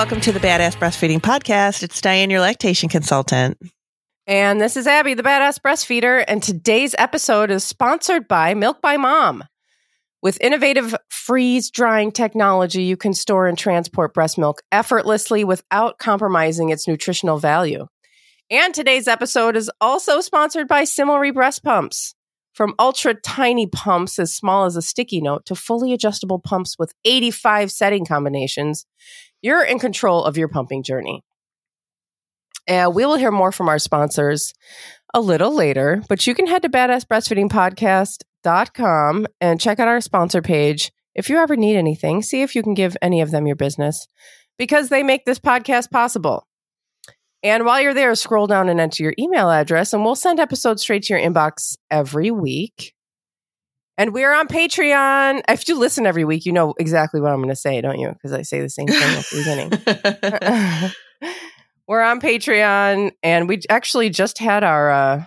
welcome to the Badass Breastfeeding Podcast. It's Dianne, your lactation consultant. And this is Abby, the Badass Breastfeeder. And today's episode is sponsored by Milk by Mom. With innovative freeze drying technology, you can store and transport breast milk effortlessly without compromising its nutritional value. And today's episode is also sponsored by Cimilre Breast Pumps. From ultra tiny pumps as small as a sticky note to fully adjustable pumps with 85 setting combinations, you're in control of your pumping journey. And we will hear more from our sponsors a little later, but you can head to badassbreastfeedingpodcast.com and check out our sponsor page. If you ever need anything, see if you can give any of them your business because they make this podcast possible. And while you're there, scroll down and enter your email address, and we'll send episodes straight to your inbox every week. And we're on Patreon. If you listen every week, you know exactly what I'm going to say, don't you? Because I say the same thing at the beginning. we're on Patreon, and we actually just had our uh,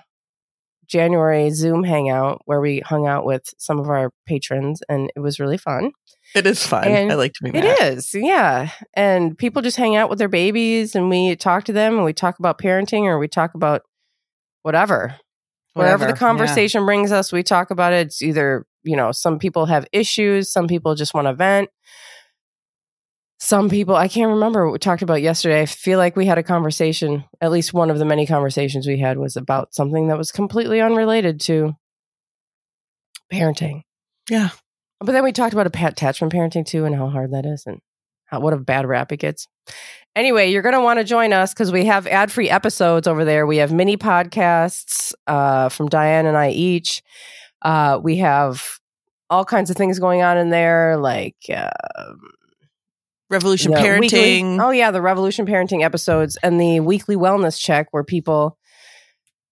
January Zoom hangout where we hung out with some of our patrons, and it was really fun. It is fun. And I like doing It that. is, yeah. And people just hang out with their babies, and we talk to them, and we talk about parenting, or we talk about whatever. Wherever the Whatever, yeah. conversation brings us, we talk about it. It's either, you know, some people have issues, some people just want to vent. Some people, I can't remember what we talked about yesterday. I feel like we had a conversation, at least one of the many conversations we had was about something that was completely unrelated to parenting. Yeah. But then we talked about attachment parenting too and how hard that is and how, what a bad rap it gets. Anyway, you're going to want to join us because we have ad free episodes over there. We have mini podcasts uh, from Dianne and I each. Uh, we have all kinds of things going on in there, like uh, Revolution the Parenting. weekly- oh, yeah, the Revolution Parenting episodes and the weekly wellness check where people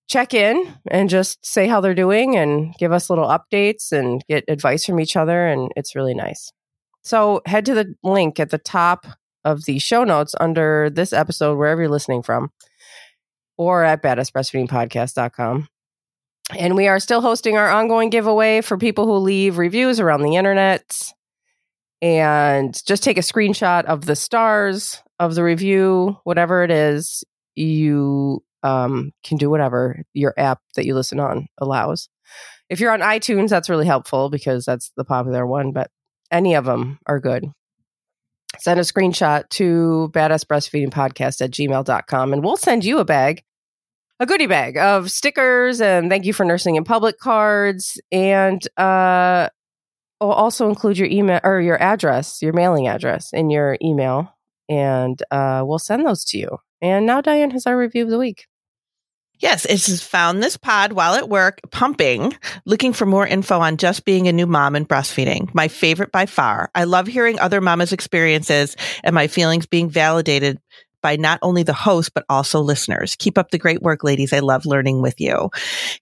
check in and just say how they're doing and give us little updates and get advice from each other. And it's really nice. So head to the link at the top of the show notes under this episode, wherever you're listening from, or at badassbreastfeedingpodcast.com. And we are still hosting our ongoing giveaway for people who leave reviews around the internet. And just take a screenshot of the stars of the review, whatever it is. You um, can do whatever your app that you listen on allows. If you're on iTunes, that's really helpful because that's the popular one, but any of them are good. Send a screenshot to badassbreastfeedingpodcast at gmail.com and we'll send you a bag, a goodie bag of stickers and thank you for nursing in public cards. And uh, we'll also include your email or your address, your mailing address in your email, and uh, we'll send those to you. And now Dianne has our review of the week. Yes, it's found this pod while at work pumping, looking for more info on just being a new mom and breastfeeding. My favorite by far. I love hearing other mamas' experiences and my feelings being validated by not only the host, but also listeners. Keep up the great work, ladies. I love learning with you.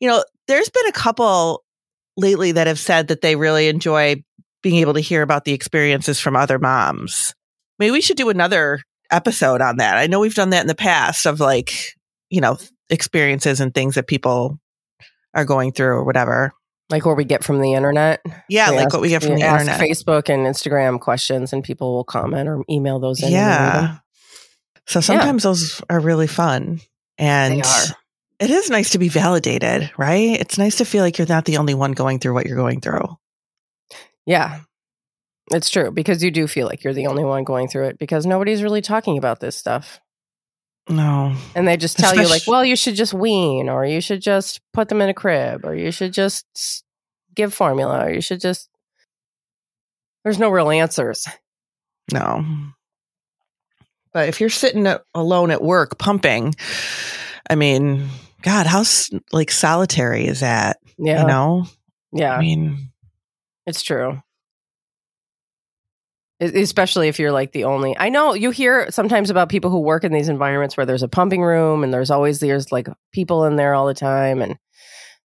You know, there's been a couple lately that have said that they really enjoy being able to hear about the experiences from other moms. Maybe we should do another episode on that. I know we've done that in the past of like, you know, experiences and things that people are going through or whatever. Like what we get from the internet. Yeah, We like ask- what we get from the internet. Facebook and Instagram questions, and people will comment or email those in. and we read Yeah. So sometimes those are really fun. And it is nice to be validated, right? It's nice to feel like you're not the only one going through what you're going through. Yeah, it's true because you do feel like you're the only one going through it because nobody's really talking about this stuff. No. And they just tell you, like, well, you should just wean, or you should just put them in a crib, or you should just give formula, or you should just. There's no real answers. No. But if you're sitting at, alone at work pumping, I mean, God, how like solitary is that? Yeah. You know? yeah. I mean, It's true. Especially if you're like the only. I know you hear sometimes about people who work in these environments where there's a pumping room and there's always there's like people in there all the time and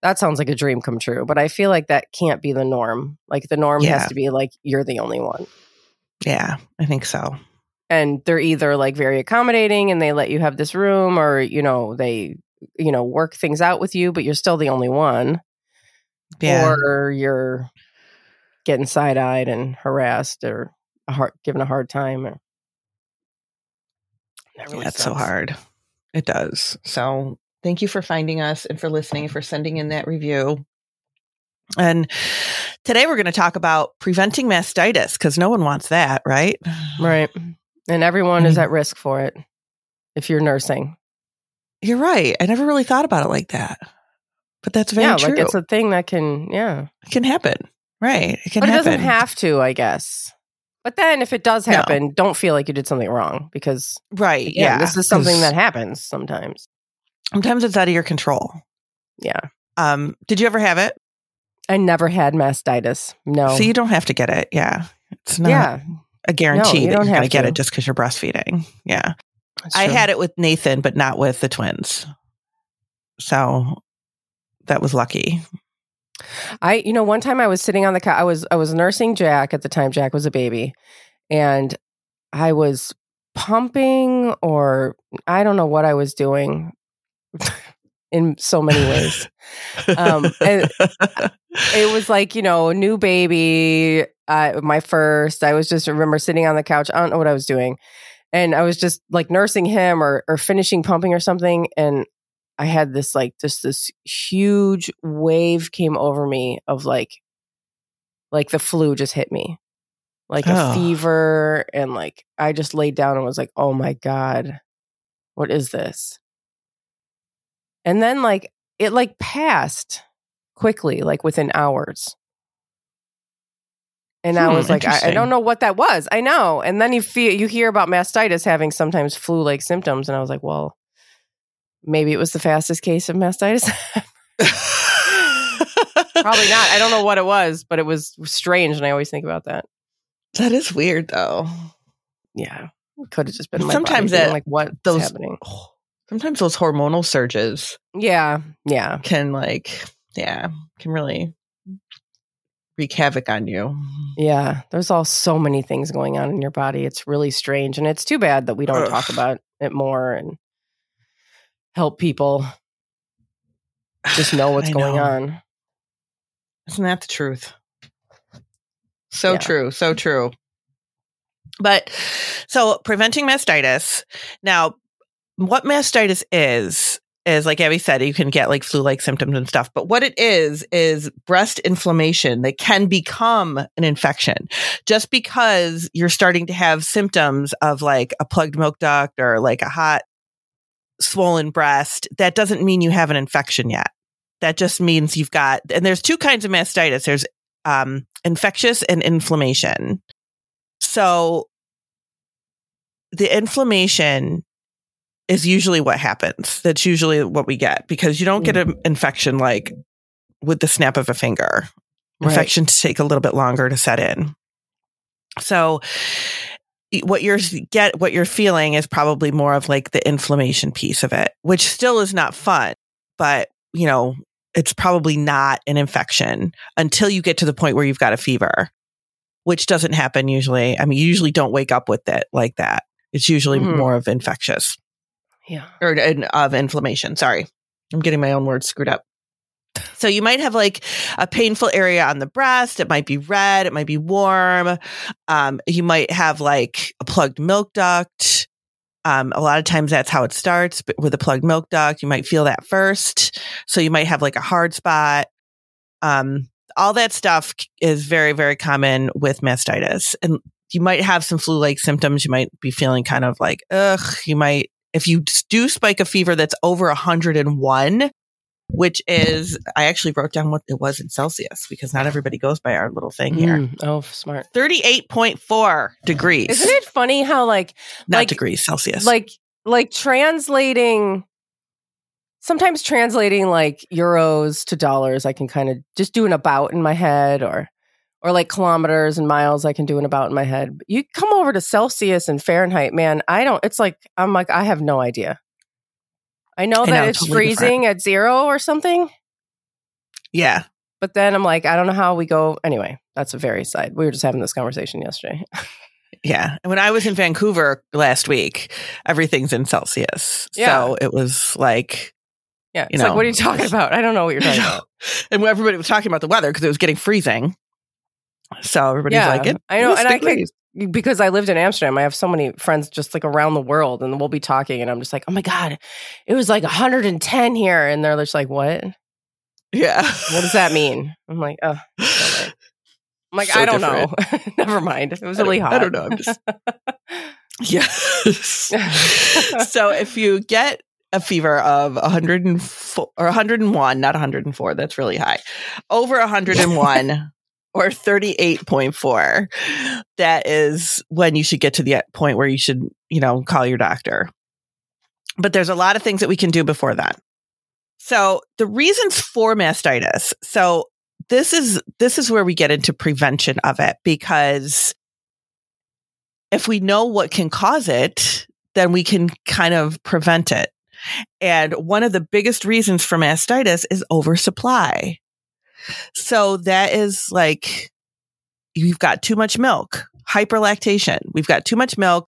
that sounds like a dream come true, but I feel like that can't be the norm. Like the norm Yeah. has to be like you're the only one. yeah, I think so. And they're either like very accommodating and they let you have this room or you know they you know work things out with you but you're still the only one Yeah. or you're getting side eyed and harassed or a hard, given a hard time. Or, That really That's so hard. It does. So thank you for finding us and for listening and for sending in that review. And today we're going to talk about preventing mastitis because no one wants that, right? Right. And everyone is at risk for it if you're nursing. You're right. I never really thought about it like that. But that's very yeah, true. like it's a thing that can, yeah. it can happen. Right. It can But it happen. doesn't have to, I guess. But then if it does No. happen, don't feel like you did something wrong because right. again, yeah. this is something that happens sometimes. sometimes it's out of your control. Yeah. Um, did you ever have it? I never had mastitis. No. So you don't have to get it. Yeah. It's not yeah. a guarantee you that you're going to get it just because you're breastfeeding. Yeah. I had it with Nathan, but not with the twins. So that was lucky. I, you know, one time I was sitting on the couch. I was, I was nursing Jack at the time. Jack was a baby, and I was pumping, or I don't know what I was doing, in so many ways. Um, and it was like you know, new baby, uh, my first. I was just remember sitting on the couch. I don't know what I was doing, and I was just like nursing him or or finishing pumping or something, and I had this like just this huge wave came over me of like like the flu just hit me. Like a Oh. fever and like I just laid down and was like, "Oh my god. What is this?" And then like it like passed quickly like within hours. And I Hmm, was like, I, I don't know what that was. I know. And then you feel you hear about mastitis having sometimes flu-like symptoms, and I was like, well, maybe it was the fastest case of mastitis. Probably not. I don't know what it was, but it was strange, and I always think about that. that is weird though. Yeah, could have just been my Sometimes that- like what's those- happening. Sometimes those hormonal surges Yeah, yeah, can like, yeah, can really wreak havoc on you. yeah. There's all so many things going on in your body. It's really strange, and it's too bad that we don't Ugh. talk about it more and help people just know what's going know. on. Isn't that the truth? So Yeah. true. So true. But so preventing mastitis. Now, what mastitis is, is like Abby said, you can get like flu like symptoms and stuff. But what it is, is breast inflammation that can become an infection just because you're starting to have symptoms of like a plugged milk duct or like a hot, swollen breast. That doesn't mean you have an infection yet. That just means you've got, and there's two kinds of mastitis. There's um, infectious and inflammation. So the inflammation is usually what happens. That's usually what we get because you don't get an infection like with the snap of a finger. Right. Infections take a little bit longer to set in. So what you're get what you're feeling is probably more of like the inflammation piece of it, which still is not fun, but you know, it's probably not an infection until you get to the point where you've got a fever, which doesn't happen usually. I mean, you usually don't wake up with it like that. It's usually Mhm. more of infectious Yeah. or uh, of inflammation. Sorry. I'm getting my own words screwed up. So you might have like a painful area on the breast. It might be red. It might be warm. Um, you might have like a plugged milk duct. Um, a lot of times that's how it starts but with a plugged milk duct. You might feel that first. So you might have like a hard spot. Um, all that stuff is very, very common with mastitis. And you might have some flu like symptoms. You might be feeling kind of like, ugh, you might, if you do spike a fever that's over 101, which is, I actually wrote down what it was in Celsius because not everybody goes by our little thing here. Mm, oh, smart. 38.4 degrees. Isn't it funny how like Not like- degrees, Celsius. like like translating sometimes translating like euros to dollars i can kind of just do an about in my head or or like kilometers and miles i can do an about in my head but you come over to celsius and fahrenheit man i don't it's like i'm like i have no idea i know I that know, it's totally different. freezing at zero or something yeah. but then i'm like i don't know how we go anyway that's a very side we were just having this conversation yesterday Yeah. And when I was in Vancouver last week, everything's in Celsius. Yeah. So it was like, yeah You it's like know. what are you talking about i don't know what you're talking about and everybody was talking about the weather because it was getting freezing. So everybody's Yeah, like, it, I know, it's and I could-. Because I lived in Amsterdam, I have so many friends just like around the world, and we'll be talking, and I'm just like, oh my god, it was like 110 here, and they're just like, what? Yeah. What does that mean? I'm like, oh. I'm like, So I don't different. know. Never mind. It was really hot. I don't know. I'm just yes. so if you get a fever of 104 or 101, not 104, that's really high. Over 101 or 38.4, that is when you should get to the uh, point where you should, you know, call your doctor. But there's a lot of things that we can do before that. So the reasons for mastitis. So this is this is where we get into prevention of it because if we know what can cause it, then we can kind of prevent it. And one of the biggest reasons for mastitis is oversupply. So that is like you've got too much milk, hyperlactation. We've got too much milk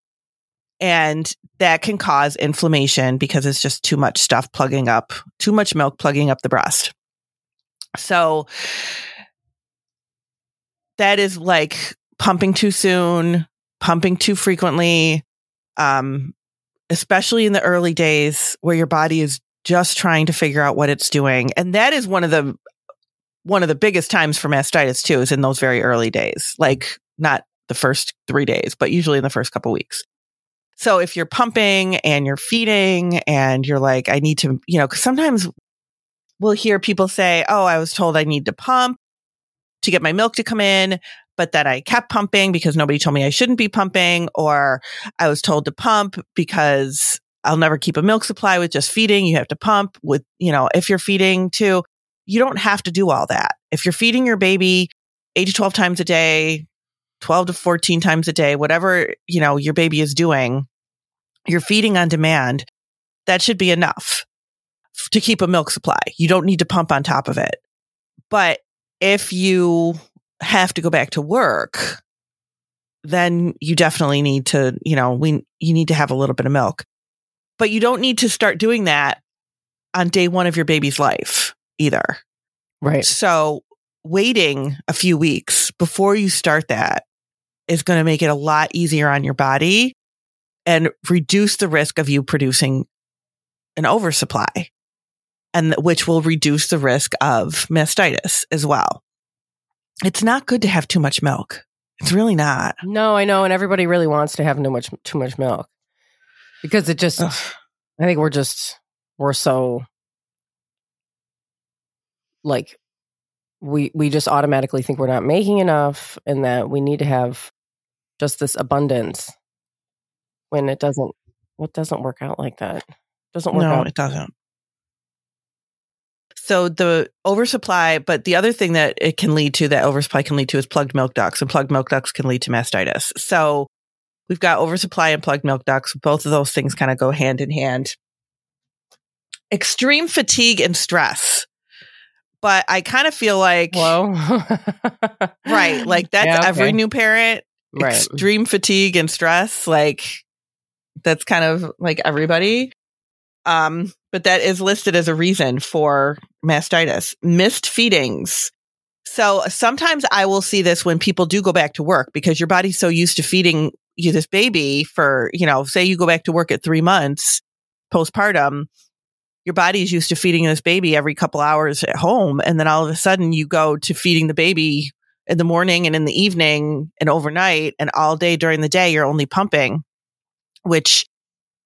and that can cause inflammation because it's just too much stuff plugging up, too much milk plugging up the breast. So that is like pumping too soon, pumping too frequently, um, especially in the early days where your body is just trying to figure out what it's doing. And that is one of the one of the biggest times for mastitis too is in those very early days. Like not the first 3 days, but usually in the first couple weeks. So if you're pumping and you're feeding and you're like I need to, you know, cuz sometimes we'll hear people say, "Oh, I was told I need to pump to get my milk to come in, but that I kept pumping because nobody told me I shouldn't be pumping, or I was told to pump because I'll never keep a milk supply with just feeding. You have to pump with, you know, if you're feeding too, you don't have to do all that. If you're feeding your baby eight to 12 times a day, 12 to 14 times a day, whatever, you know, your baby is doing, you're feeding on demand. That should be enough to keep a milk supply. You don't need to pump on top of it. But if you have to go back to work, then you definitely need to, you know, we, you need to have a little bit of milk, but you don't need to start doing that on day one of your baby's life either. Right. So waiting a few weeks before you start that is going to make it a lot easier on your body and reduce the risk of you producing an oversupply and which will reduce the risk of mastitis as well. It's not good to have too much milk. It's really not. No, I know, and everybody really wants to have too much too much milk because it just. Ugh. I think we're just we're so like we we just automatically think we're not making enough and that we need to have just this abundance when it doesn't it doesn't work out like that. doesn't work No, out. it doesn't. So the oversupply, but the other thing that it can lead to, that oversupply can lead to, is plugged milk ducts, and plugged milk ducts can lead to mastitis. So we've got oversupply and plugged milk ducts. Both of those things kind of go hand in hand. Extreme fatigue and stress, but I kind of feel like Whoa. right, like that's Yeah, okay. every new parent. right. Extreme fatigue and stress, like that's kind of like everybody. Um, but that is listed as a reason for mastitis. Missed feedings. So sometimes I will see this when people do go back to work because your body's so used to feeding you this baby for, you know, say you go back to work at three months postpartum, your body is used to feeding this baby every couple hours at home. And then all of a sudden you go to feeding the baby in the morning and in the evening and overnight and all day during the day, you're only pumping, which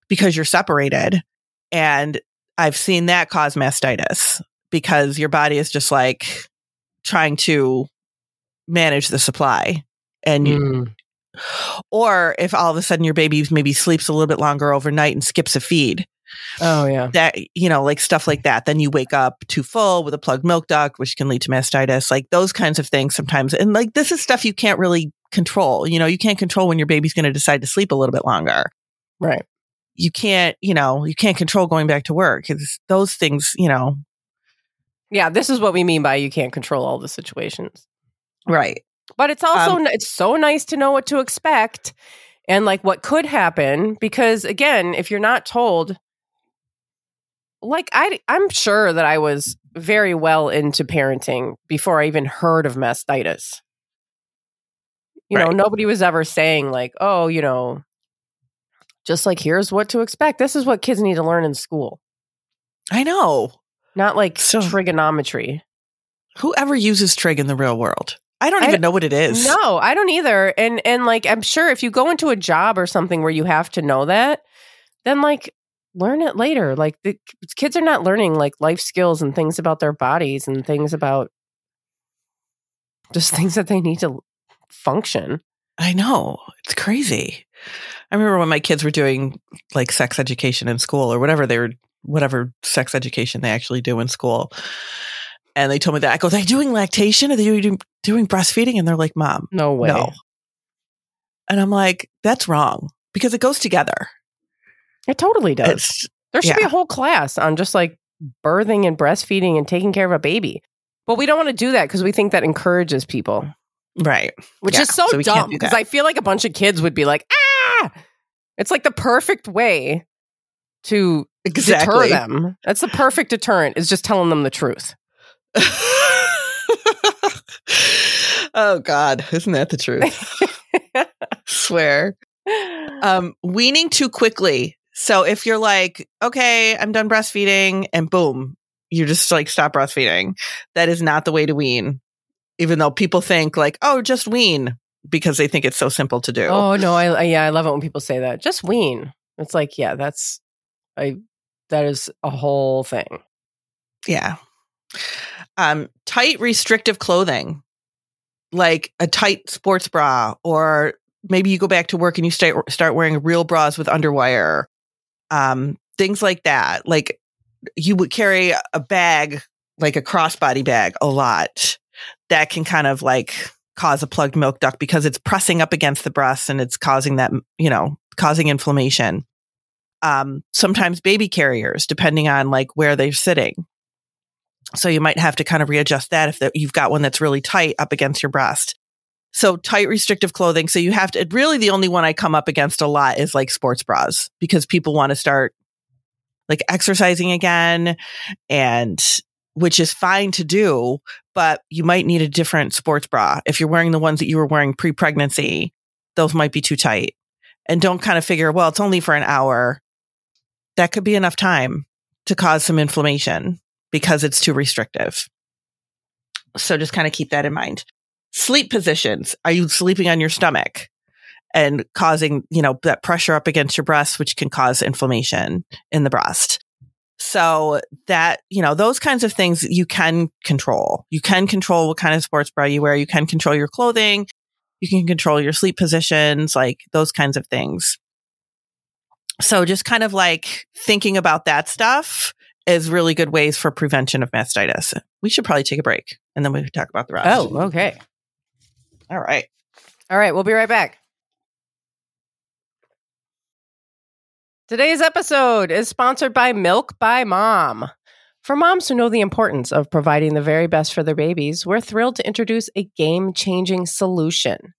because you're separated. And I've seen that cause mastitis because your body is just like trying to manage the supply. And you, Mm. or if all of a sudden your baby maybe sleeps a little bit longer overnight and skips a feed, Oh yeah. that, you know, like stuff like that, then you wake up too full with a plugged milk duct, which can lead to mastitis, like those kinds of things sometimes. And like this is stuff you can't really control. You know, you can't control when your baby's going to decide to sleep a little bit longer. Right. You can't, you know, you can't control going back to work. It's those things, you know, Yeah, this is what we mean by you can't control all the situations. right. But it's also Um, it's so nice to know what to expect and like what could happen because again, if you're not told like I I'm sure that I was very well into parenting before I even heard of mastitis. You know, nobody was ever saying like, "Oh, you know, just like here's what to expect. This is what kids need to learn in school." I know. Not like So- trigonometry. Whoever uses trig in the real world, I don't I- even know what it is. No, I don't either. And and like I'm sure if you go into a job or something where you have to know that, then like learn it later. Like the kids are not learning like life skills and things about their bodies and things about just things that they need to function. I know. It's crazy. I remember when my kids were doing like sex education in school or whatever they were, whatever sex education they actually do in school. And they told me that. I go, are they doing lactation? Are they doing, doing breastfeeding? And they're like, Mom, No way. no. And I'm like, that's wrong because it goes together. It totally does. It's, There should be a whole class on just like birthing and breastfeeding and taking care of a baby. But we don't want to do that because we think that encourages people, right. which Yeah, is so, so dumb because. I feel like a bunch of kids would be like, ah, it's like the perfect way to Exactly. deter them. That's the perfect deterrent is just telling them the truth. oh God. Isn't that the truth? Swear. um, weaning too quickly. So if you're like, okay, I'm done breastfeeding, and boom, you just like stop breastfeeding, that is not the way to wean. Even though people think like, oh, just wean because they think it's so simple to do. Oh no, I, I yeah, I love it when people say that. Just wean. It's like, yeah, that's I that is a whole thing. Yeah. Um, tight restrictive clothing, like a tight sports bra, or maybe you go back to work and you start start wearing real bras with underwire. Um, things like that. Like you would carry a bag, like a crossbody bag, a lot. That can kind of like cause a plugged milk duct because it's pressing up against the breast and it's causing that, you know, causing inflammation. Um, sometimes baby carriers, depending on like where they're sitting. So you might have to kind of readjust that if that you've got one that's really tight up against your breast. So tight restrictive clothing. So you have to, really the only one I come up against a lot is like sports bras because people want to start like exercising again and which is fine to do, but you might need a different sports bra. If you're wearing the ones that you were wearing pre pregnancy, those might be too tight. And don't kind of figure, well, it's only for an hour. That could be enough time to cause some inflammation because it's too restrictive. So just kind of keep that in mind. Sleep positions. Are you sleeping on your stomach and causing, you know, that pressure up against your breast, which can cause inflammation in the breast? So that, you know, those kinds of things you can control. You can control what kind of sports bra you wear. You can control your clothing. You can control your sleep positions, like those kinds of things. So just kind of like thinking about that stuff is really good ways for prevention of mastitis. We should probably take a break and then we can talk about the rest. Oh, okay. All right. All right, we'll be right back. Today's episode is sponsored by Milk by Mom. For moms who know the importance of providing the very best for their babies, we're thrilled to introduce a game changing solution.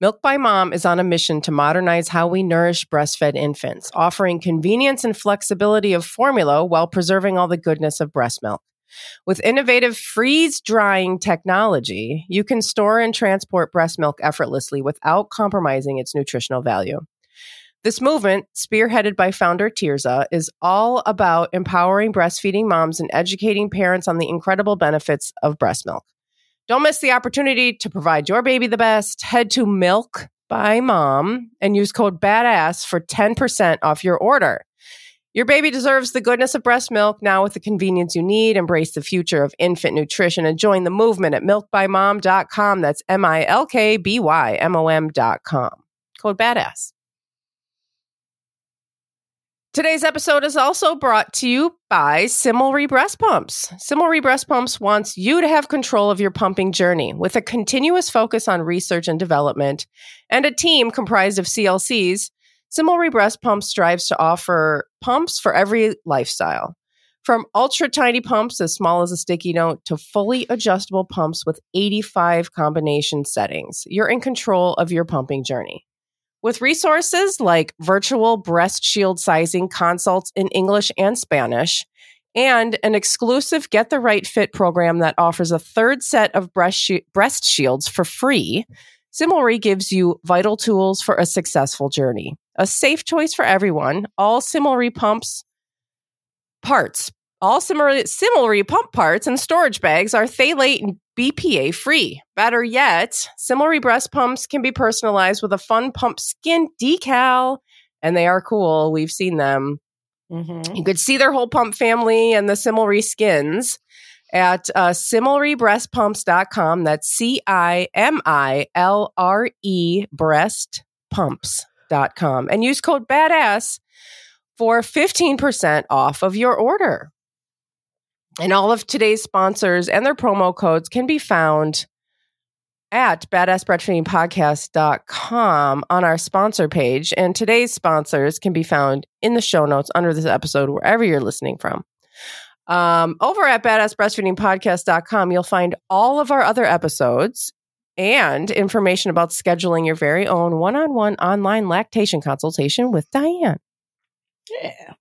Milk by Mom is on a mission to modernize how we nourish breastfed infants, offering convenience and flexibility of formula while preserving all the goodness of breast milk. With innovative freeze drying technology, you can store and transport breast milk effortlessly without compromising its nutritional value. This movement, spearheaded by founder Tirza, is all about empowering breastfeeding moms and educating parents on the incredible benefits of breast milk. Don't miss the opportunity to provide your baby the best. Head to Milk by Mom and use code BADASS for 10% off your order. Your baby deserves the goodness of breast milk now with the convenience you need. Embrace the future of infant nutrition and join the movement at milkbymom.com. That's M I L K B Y M O M.com. Code BADASS. Today's episode is also brought to you by Cimilre Breast Pumps. Cimilre Breast Pumps wants you to have control of your pumping journey with a continuous focus on research and development and a team comprised of CLCs. Cimilre Breast Pumps strives to offer pumps for every lifestyle. From ultra tiny pumps as small as a sticky note to fully adjustable pumps with 85 combination settings, you're in control of your pumping journey. With resources like virtual breast shield sizing consults in English and Spanish, and an exclusive Get the Right Fit program that offers a third set of breast, shi- breast shields for free, Cimilre gives you vital tools for a successful journey. A safe choice for everyone. All Cimilre pumps parts, all Cimilre pump parts and storage bags are phthalate and BPA free. Better yet, Cimilre breast pumps can be personalized with a fun pump skin decal, and they are cool. We've seen them. Mm-hmm. You could see their whole pump family and the Cimilre skins at uh, cimilrebreastpumps.com. That's C I M I L R E breastpumps.com. And use code BADASS for 15% off of your order. And all of today's sponsors and their promo codes can be found at badassbreastfeedingpodcast.com on our sponsor page. And today's sponsors can be found in the show notes under this episode, wherever you're listening from. Um, over at badassbreastfeedingpodcast.com, you'll find all of our other episodes and information about scheduling your very own one on one online lactation consultation with Dianne. Yeah.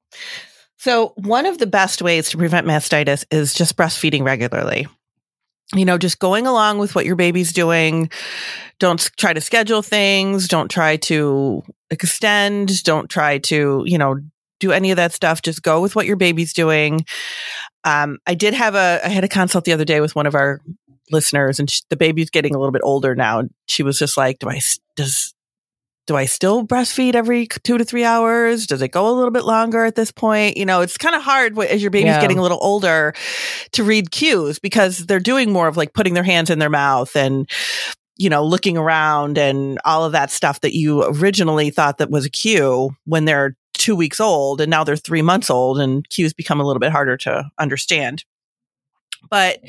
So, one of the best ways to prevent mastitis is just breastfeeding regularly. You know, just going along with what your baby's doing. Don't try to schedule things. Don't try to extend. Don't try to, you know, do any of that stuff. Just go with what your baby's doing. Um, I did have a, I had a consult the other day with one of our listeners and she, the baby's getting a little bit older now. She was just like, do I, does, do I still breastfeed every two to three hours? Does it go a little bit longer at this point? You know, it's kind of hard as your baby's yeah. getting a little older to read cues because they're doing more of like putting their hands in their mouth and, you know, looking around and all of that stuff that you originally thought that was a cue when they're two weeks old and now they're three months old and cues become a little bit harder to understand. But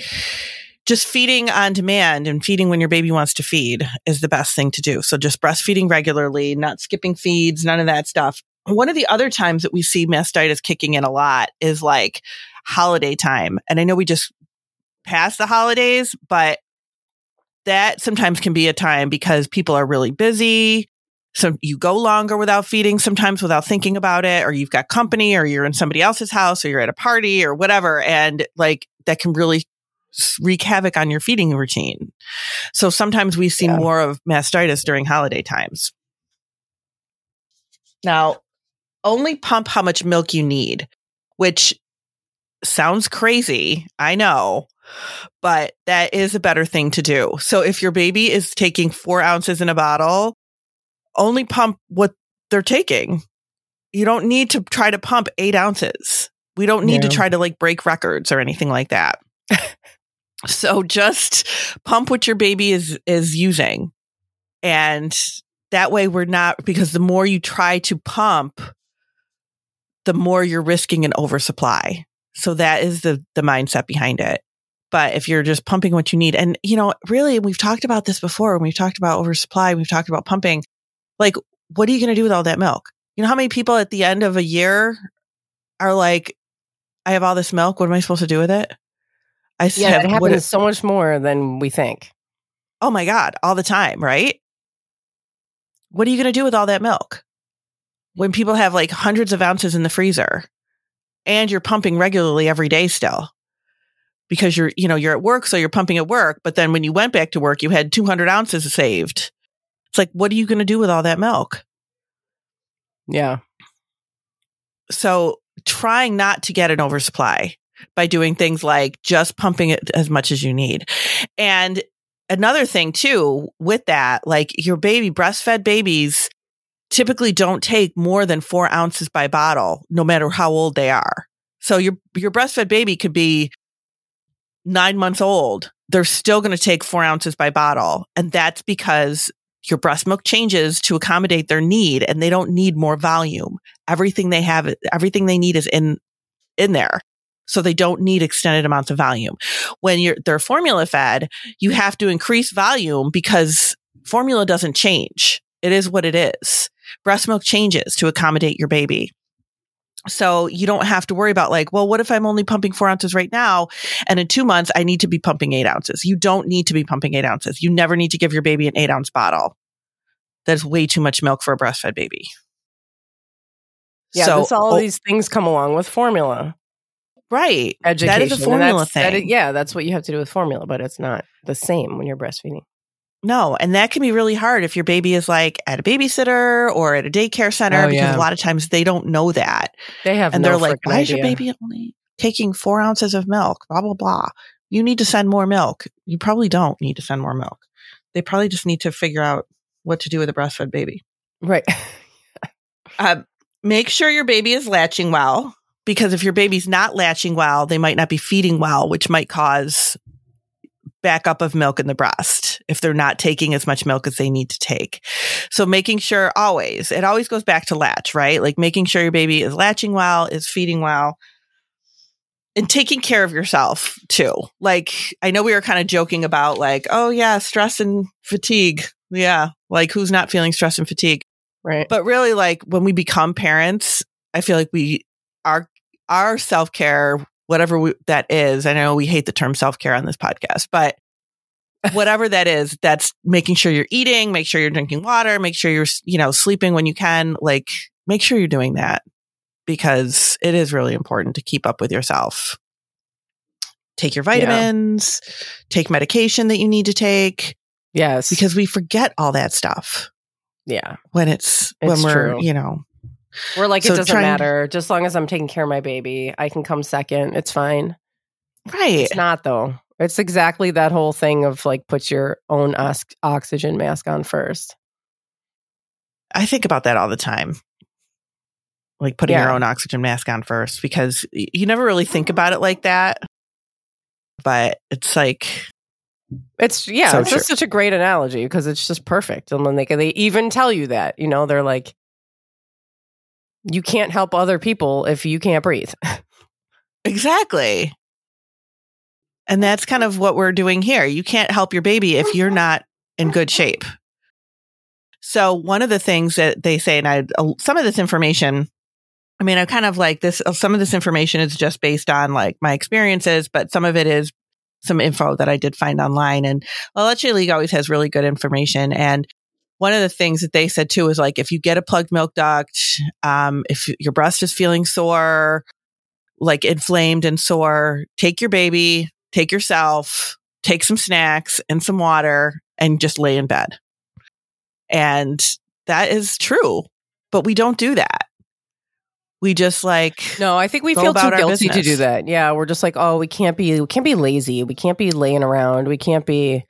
just feeding on demand and feeding when your baby wants to feed is the best thing to do. So just breastfeeding regularly, not skipping feeds, none of that stuff. One of the other times that we see mastitis kicking in a lot is like holiday time. And I know we just passed the holidays, but that sometimes can be a time because people are really busy. So you go longer without feeding, sometimes without thinking about it, or you've got company, or you're in somebody else's house, or you're at a party, or whatever. And like that can really wreak havoc on your feeding routine. So sometimes we see yeah. more of mastitis during holiday times. Now, only pump how much milk you need, which sounds crazy. I know, but that is a better thing to do. So if your baby is taking four ounces in a bottle, only pump what they're taking. You don't need to try to pump eight ounces. We don't need yeah. to try to like break records or anything like that. so just pump what your baby is is using. And that way we're not because the more you try to pump, the more you're risking an oversupply. So that is the the mindset behind it. But if you're just pumping what you need, and you know, really, we've talked about this before. When we've talked about oversupply, we've talked about pumping. Like, what are you going to do with all that milk? You know how many people at the end of a year are like, I have all this milk. What am I supposed to do with it? I yeah, have, it happens is, so much more than we think. Oh my God, all the time, right? What are you going to do with all that milk? When people have like hundreds of ounces in the freezer and you're pumping regularly every day still because you're, you know, you're at work. So you're pumping at work. But then when you went back to work, you had 200 ounces saved. It's like, what are you going to do with all that milk? Yeah. So trying not to get an oversupply by doing things like just pumping it as much as you need. And another thing too with that, like your baby breastfed babies typically don't take more than four ounces by bottle, no matter how old they are. So your, your breastfed baby could be nine months old. They're still going to take four ounces by bottle. And that's because your breast milk changes to accommodate their need and they don't need more volume. Everything they have, everything they need is in, in there. So they don't need extended amounts of volume. When you're, they're formula fed, you have to increase volume because formula doesn't change. It is what it is. Breast milk changes to accommodate your baby. So you don't have to worry about like, well, what if I'm only pumping four ounces right now? And in two months, I need to be pumping eight ounces. You don't need to be pumping eight ounces. You never need to give your baby an eight ounce bottle. That's way too much milk for a breastfed baby. Yeah, so, all oh, these things come along with formula. Right. Education. That is a formula thing. That is, yeah, that's what you have to do with formula, but it's not the same when you're breastfeeding. No, and that can be really hard if your baby is like at a babysitter or at a daycare center Oh, because yeah. a lot of times they don't know that. They have and no they're like, why is your baby only taking four ounces of milk? Blah, blah, blah. You need to send more milk. You probably don't need to send more milk. They probably just need to figure out what to do with a breastfed baby. Right. Uh, make sure your baby is latching well because if your baby's not latching well, they might not be feeding well, which might cause backup of milk in the breast if they're not taking as much milk as they need to take. So making sure always, it always goes back to latch, right? Like making sure your baby is latching well, is feeding well. And taking care of yourself too. Like, I know we were kind of joking about, like, oh, yeah, stress and fatigue. Yeah. Like, who's not feeling stress and fatigue? Right. But really, like when we become parents, I feel like we our our self care, whatever we, that is. I know we hate the term self care on this podcast, but whatever that is, that's making sure you're eating, make sure you're drinking water, make sure you're you know sleeping when you can. Like make sure you're doing that because it is really important to keep up with yourself. Take your vitamins, take medication that you need to take yes. because we forget all that stuff yeah. when it's, when we're true. you know We're like, So it doesn't trying- matter. Just as long as I'm taking care of my baby, I can come second. It's fine. right It's not though. It's exactly that whole thing of like put your own ox- oxygen mask on first. I think about that all the time. Like putting your own oxygen mask on first because you never really think about it like that. But it's like, It's yeah, So it's just such a great analogy because it's just perfect. And then they they even tell you that, you know, they're like you can't help other people if you can't breathe. exactly. And that's kind of what we're doing here. You can't help your baby if you're not in good shape. So one of the things that they say, and I, some of this information, I mean, I'm kind of like this, uh, some of this information is just based on like my experiences, but some of it is some info that I did find online. And La Leche League always has really good information. And one of the things that they said too is like, if you get a plugged milk duct, um, if your breast is feeling sore, like inflamed and sore, take your baby, take yourself, take some snacks and some water and just lay in bed. And that is true, but we don't do that. We just like, No, I think we feel too guilty to do that. Yeah, we're just like, oh, we can't be we can't be lazy. We can't be laying around. We can't be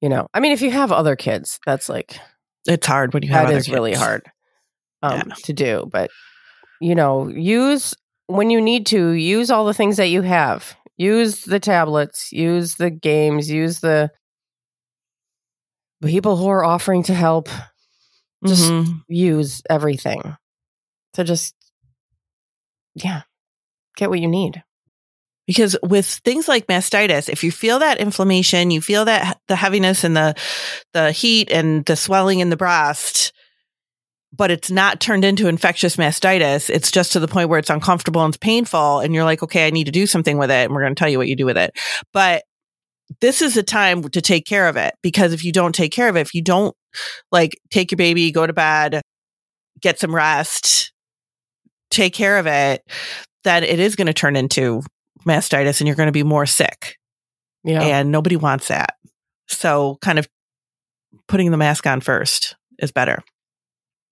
you know. I mean, if you have other kids, that's like it's hard when you have that is really hard um, Yeah. to do. But you know, use when you need to. Use all the things that you have. Use the tablets. Use the games. Use the people who are offering to help. Just Mhm. use everything to just yeah get what you need. Because with things like mastitis, if you feel that inflammation, you feel that the heaviness and the the heat and the swelling in the breast, but it's not turned into infectious mastitis. It's just to the point where it's uncomfortable and it's painful, and you're like, okay, I need to do something with it, and we're going to tell you what you do with it. But this is the time to take care of it because if you don't take care of it, if you don't like take your baby, go to bed, get some rest, take care of it, then it is going to turn into mastitis and you're going to be more sick. Yeah. And nobody wants that. So, kind of putting the mask on first is better.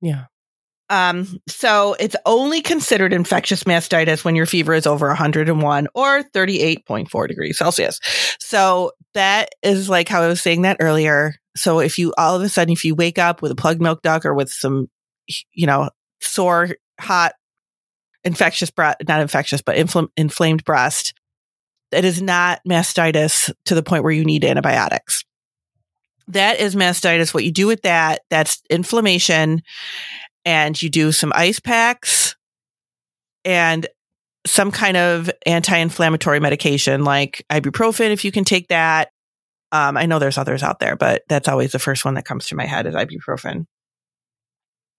yeah. Um, so it's only considered infectious mastitis when your fever is over 101 or 38.4 degrees Celsius. So that is like how I was saying that earlier. So if you all of a sudden, if you wake up with a plugged milk duct or with some, you know, sore, hot, infectious breast, not infectious, but infl- inflamed breast, it is not mastitis to the point where you need antibiotics. That is mastitis. What you do with that, that's inflammation and you do some ice packs and some kind of anti-inflammatory medication like ibuprofen if you can take that um, i know there's others out there but that's always the first one that comes to my head is ibuprofen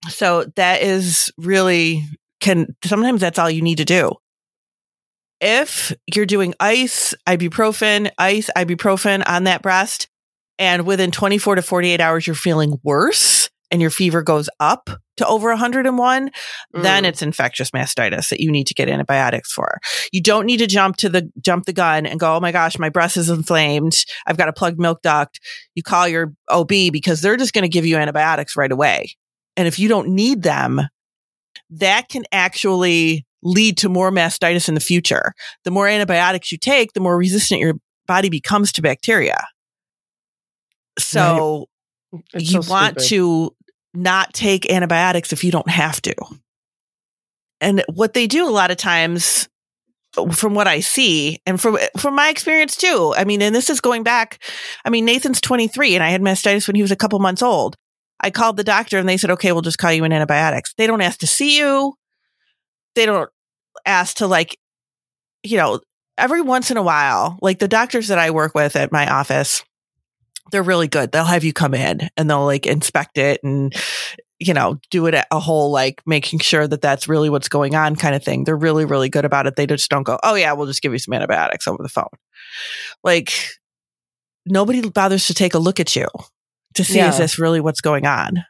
so that is really can sometimes that's all you need to do if you're doing ice ibuprofen ice ibuprofen on that breast and within 24 to 48 hours you're feeling worse and your fever goes up to over 101, then Mm. it's infectious mastitis that you need to get antibiotics for. You don't need to jump to the jump the gun and go, "Oh my gosh, my breast is inflamed. I've got a plugged milk duct." You call your OB because they're just going to give you antibiotics right away. And if you don't need them, that can actually lead to more mastitis in the future. The more antibiotics you take, the more resistant your body becomes to bacteria. So mm, It's you so want stupid. to not take antibiotics if you don't have to. And what they do a lot of times from what I see and from from my experience too. I mean, and this is going back I mean, Nathan's 23 and I had mastitis when he was a couple months old. I called the doctor and they said, "Okay, we'll just call you in antibiotics." They don't ask to see you. They don't ask to like you know, every once in a while, like the doctors that I work with at my office, they're really good. They'll have you come in and they'll like inspect it and, you know, do it a whole like making sure that that's really what's going on kind of thing. They're really, really good about it. They just don't go, oh, yeah, we'll just give you some antibiotics over the phone. Like nobody bothers to take a look at you to see Yeah. is this really what's going on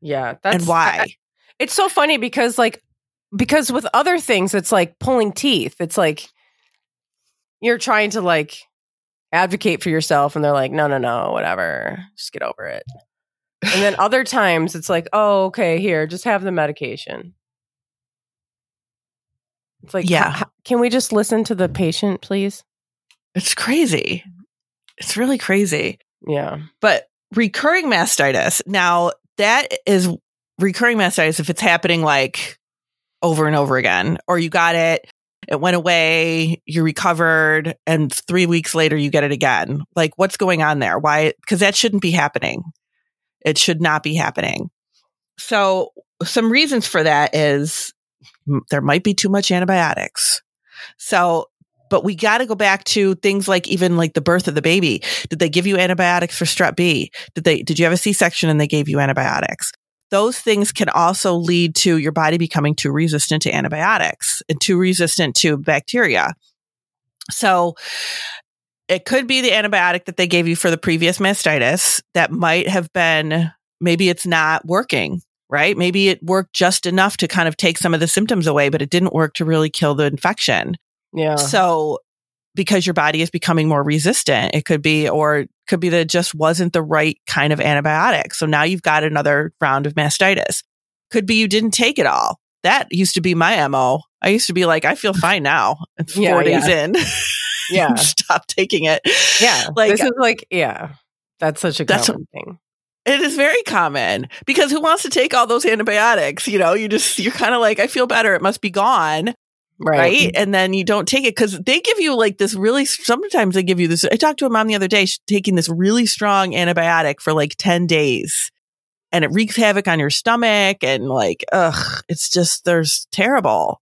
yeah, that's and why. I- it's so funny because like because with other things it's like pulling teeth it's like you're trying to like advocate for yourself and they're like no no no whatever just get over it and then other times it's like oh okay here just have the medication it's like Yeah. yeah can we just listen to the patient please it's crazy. It's really crazy. Yeah But recurring mastitis, now that is recurring mastitis if it's happening like over and over again, or you got it, it went away, you recovered, and three weeks later you get it again. Like, what's going on there? Why? Because that shouldn't be happening. It should not be happening. So, some reasons for that is there might be too much antibiotics. So, but we got to go back to things like even like the birth of the baby. Did they give you antibiotics for strep B? Did they, did you have a C-section and they gave you antibiotics? Those things can also lead to your body becoming too resistant to antibiotics and too resistant to bacteria. So it could be the antibiotic that they gave you for the previous mastitis that might have been, maybe it's not working, right? Maybe it worked just enough to kind of take some of the symptoms away, but it didn't work to really kill the infection. Yeah So because your body is becoming more resistant, it could be, or could be that it just wasn't the right kind of antibiotic. So now you've got another round of mastitis. Could be you didn't take it all. That used to be my MO. I used to be like, I feel fine now. It's Yeah, four days yeah. in. yeah Stop taking it. yeah Like, this uh is like yeah that's such a That's common thing It is very common because who wants to take all those antibiotics? You know, you just, you're kind of like, I feel better. It must be gone. Right, right? And then you don't take it because they give you like this really, sometimes they give you this. I talked to a mom the other day, she's taking this really strong antibiotic for like 10 days and it wreaks havoc on your stomach and like, ugh, it's just, there's terrible.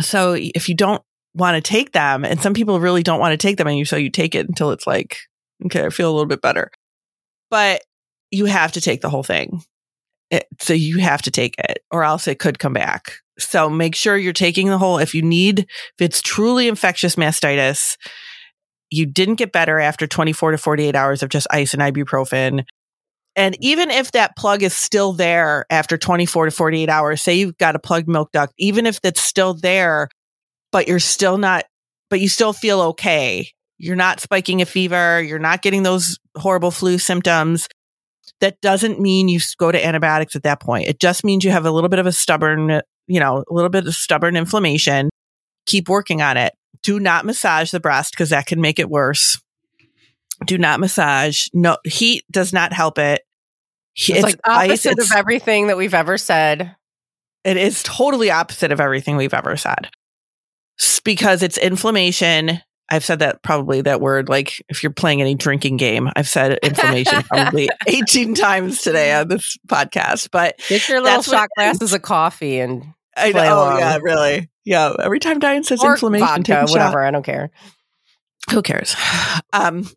So if you don't want to take them, and some people really don't want to take them, and you, so you take it until it's like, okay, I feel a little bit better. But you have to take the whole thing. It, so you have to take it or else it could come back. So make sure you're taking the whole, if you need, if it's truly infectious mastitis, you didn't get better after 24 to 48 hours of just ice and ibuprofen. And even if that plug is still there after 24 to 48 hours, say you've got a plugged milk duct, even if that's still there, but you're still not, but you still feel okay. You're not spiking a fever. You're not getting those horrible flu symptoms. That doesn't mean you go to antibiotics at that point. It just means you have a little bit of a stubborn, you know, a little bit of stubborn inflammation. Keep working on it. Do not massage the breast because that can make it worse. Do not massage. No, heat does not help it. He- it's, like opposite it's- of everything that we've ever said it is totally opposite of everything we've ever said. Because it's inflammation. I've said that probably that word, like if you're playing any drinking game, I've said inflammation probably 18 times today on this podcast. But Get your little shot glasses of coffee and I know, along. yeah, really. Yeah. Every time Dianne says or inflammation, take vodka, a shot. whatever. I don't care. Who cares? Um,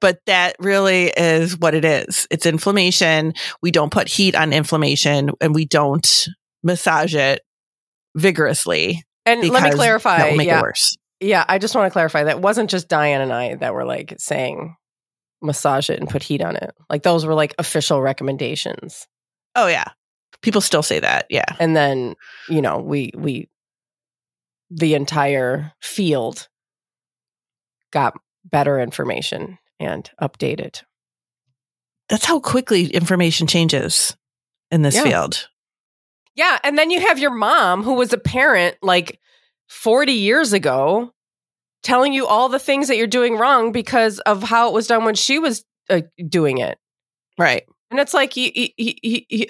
but that really is what it is. It's inflammation. We don't put heat on inflammation and we don't massage it vigorously. And let me because That clarify. will make Yeah, it worse. Yeah. I just want to clarify that wasn't just Dianne and I that were like saying massage it and put heat on it. Like those were like official recommendations. Oh yeah. People still say that. Yeah. And then, you know, we we the entire field got better information and updated. That's how quickly information changes in this Yeah. field. Yeah, and then you have your mom who was a parent like 40 years ago telling you all the things that you're doing wrong because of how it was done when she was uh, doing it. Right. And it's like you, you, you,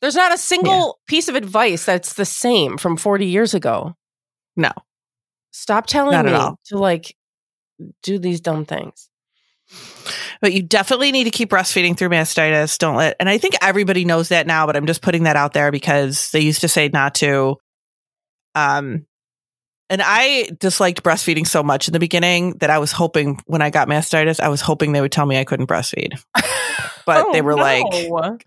there's not a single piece of advice that's the same from 40 years ago. No. Stop telling Not me to like do these dumb things. But you definitely need to keep breastfeeding through mastitis. Don't let, and I think everybody knows that now, but I'm just putting that out there because they used to say not to. Um, and I disliked breastfeeding so much in the beginning that I was hoping when I got mastitis, I was hoping they would tell me I couldn't breastfeed. But Oh, they were like.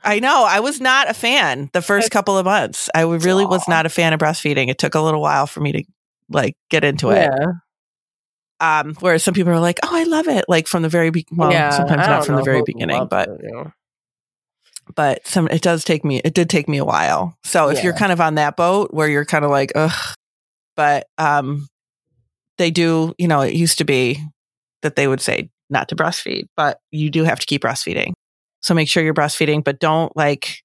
I know I was not a fan the first couple of months. I really was not a fan of breastfeeding. It took a little while for me to like get into it. yeah. Um, whereas some people are like, "Oh, I love it!" Like from the very be- well, yeah, sometimes not from the very beginning, but it, know. but some it does take me. It did take me a while. So if you're kind of on that boat where you're kind of like, "Ugh," but um, they do. You know, it used to be that they would say not to breastfeed, but you do have to keep breastfeeding. So make sure you're breastfeeding, but don't like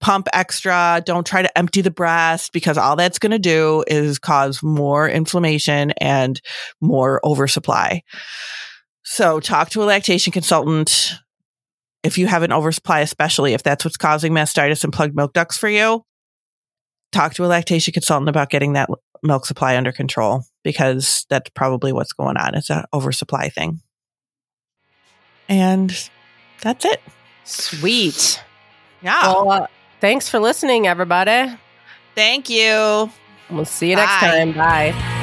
pump extra. Don't try to empty the breast because all that's going to do is cause more inflammation and more oversupply. So talk to a lactation consultant if you have an oversupply, especially if that's what's causing mastitis and plugged milk ducts for you. Talk to a lactation consultant about getting that milk supply under control because that's probably what's going on. It's an oversupply thing. And that's it. Sweet. Yeah. Well, uh, thanks for listening, everybody. Thank you. We'll see you next time. Bye.